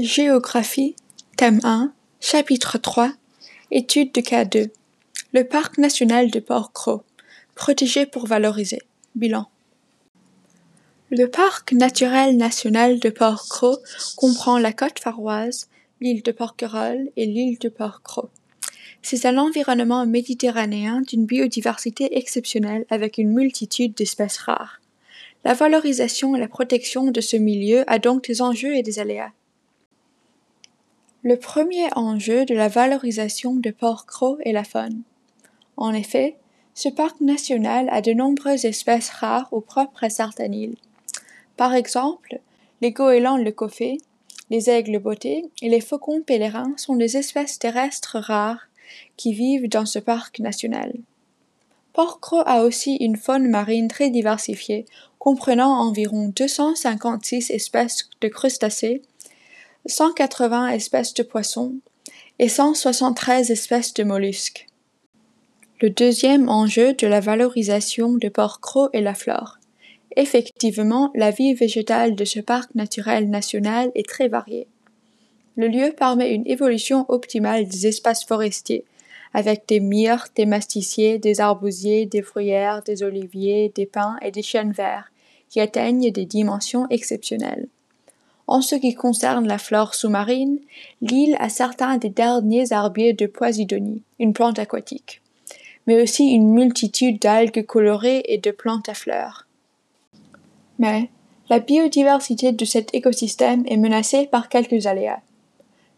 Géographie, thème 1, chapitre 3, étude de cas 2. Le parc national de Port-Cros, protégé pour valoriser. Bilan. Le parc naturel national de Port-Cros comprend la côte faroise, l'île de Porquerolles et l'île de Port-Cros. C'est un environnement méditerranéen d'une biodiversité exceptionnelle avec une multitude d'espèces rares. La valorisation et la protection de ce milieu a donc des enjeux et des aléas. Le premier enjeu de la valorisation de Port-Cros est la faune. En effet, ce parc national a de nombreuses espèces rares ou propres à certaines îles. Par exemple, les goélands le coffet, les aigles bottés et les faucons pèlerins sont des espèces terrestres rares qui vivent dans ce parc national. Port-Cros a aussi une faune marine très diversifiée, comprenant environ 256 espèces de crustacés, 180 espèces de poissons et 173 espèces de mollusques. Le deuxième enjeu de la valorisation de Port-Cros est la flore. Effectivement, la vie végétale de ce parc naturel national est très variée. Le lieu permet une évolution optimale des espaces forestiers, avec des myrtes, des masticiers, des arbousiers, des bruyères, des oliviers, des pins et des chênes verts, qui atteignent des dimensions exceptionnelles. En ce qui concerne la flore sous-marine, l'île a certains des derniers herbiers de Posidonie, une plante aquatique, mais aussi une multitude d'algues colorées et de plantes à fleurs. Mais la biodiversité de cet écosystème est menacée par quelques aléas.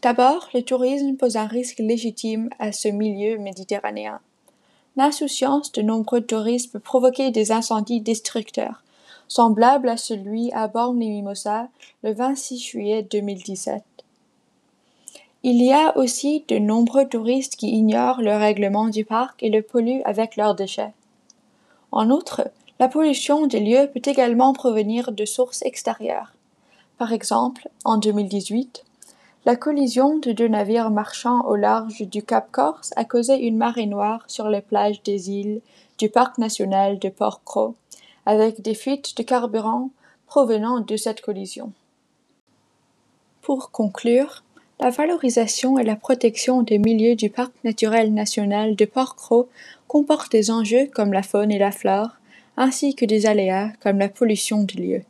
D'abord, le tourisme pose un risque légitime à ce milieu méditerranéen. L'insouciance de nombreux touristes peut provoquer des incendies destructeurs, semblable à celui à Bormes-les-Mimosas le 26 juillet 2017. Il y a aussi de nombreux touristes qui ignorent le règlement du parc et le polluent avec leurs déchets. En outre, la pollution des lieux peut également provenir de sources extérieures. Par exemple, en 2018, la collision de deux navires marchands au large du Cap Corse a causé une marée noire sur les plages des îles du parc national de Port-Cros, avec des fuites de carburant provenant de cette collision. Pour conclure, la valorisation et la protection des milieux du parc naturel national de Port-Cros comportent des enjeux comme la faune et la flore, ainsi que des aléas comme la pollution des lieux.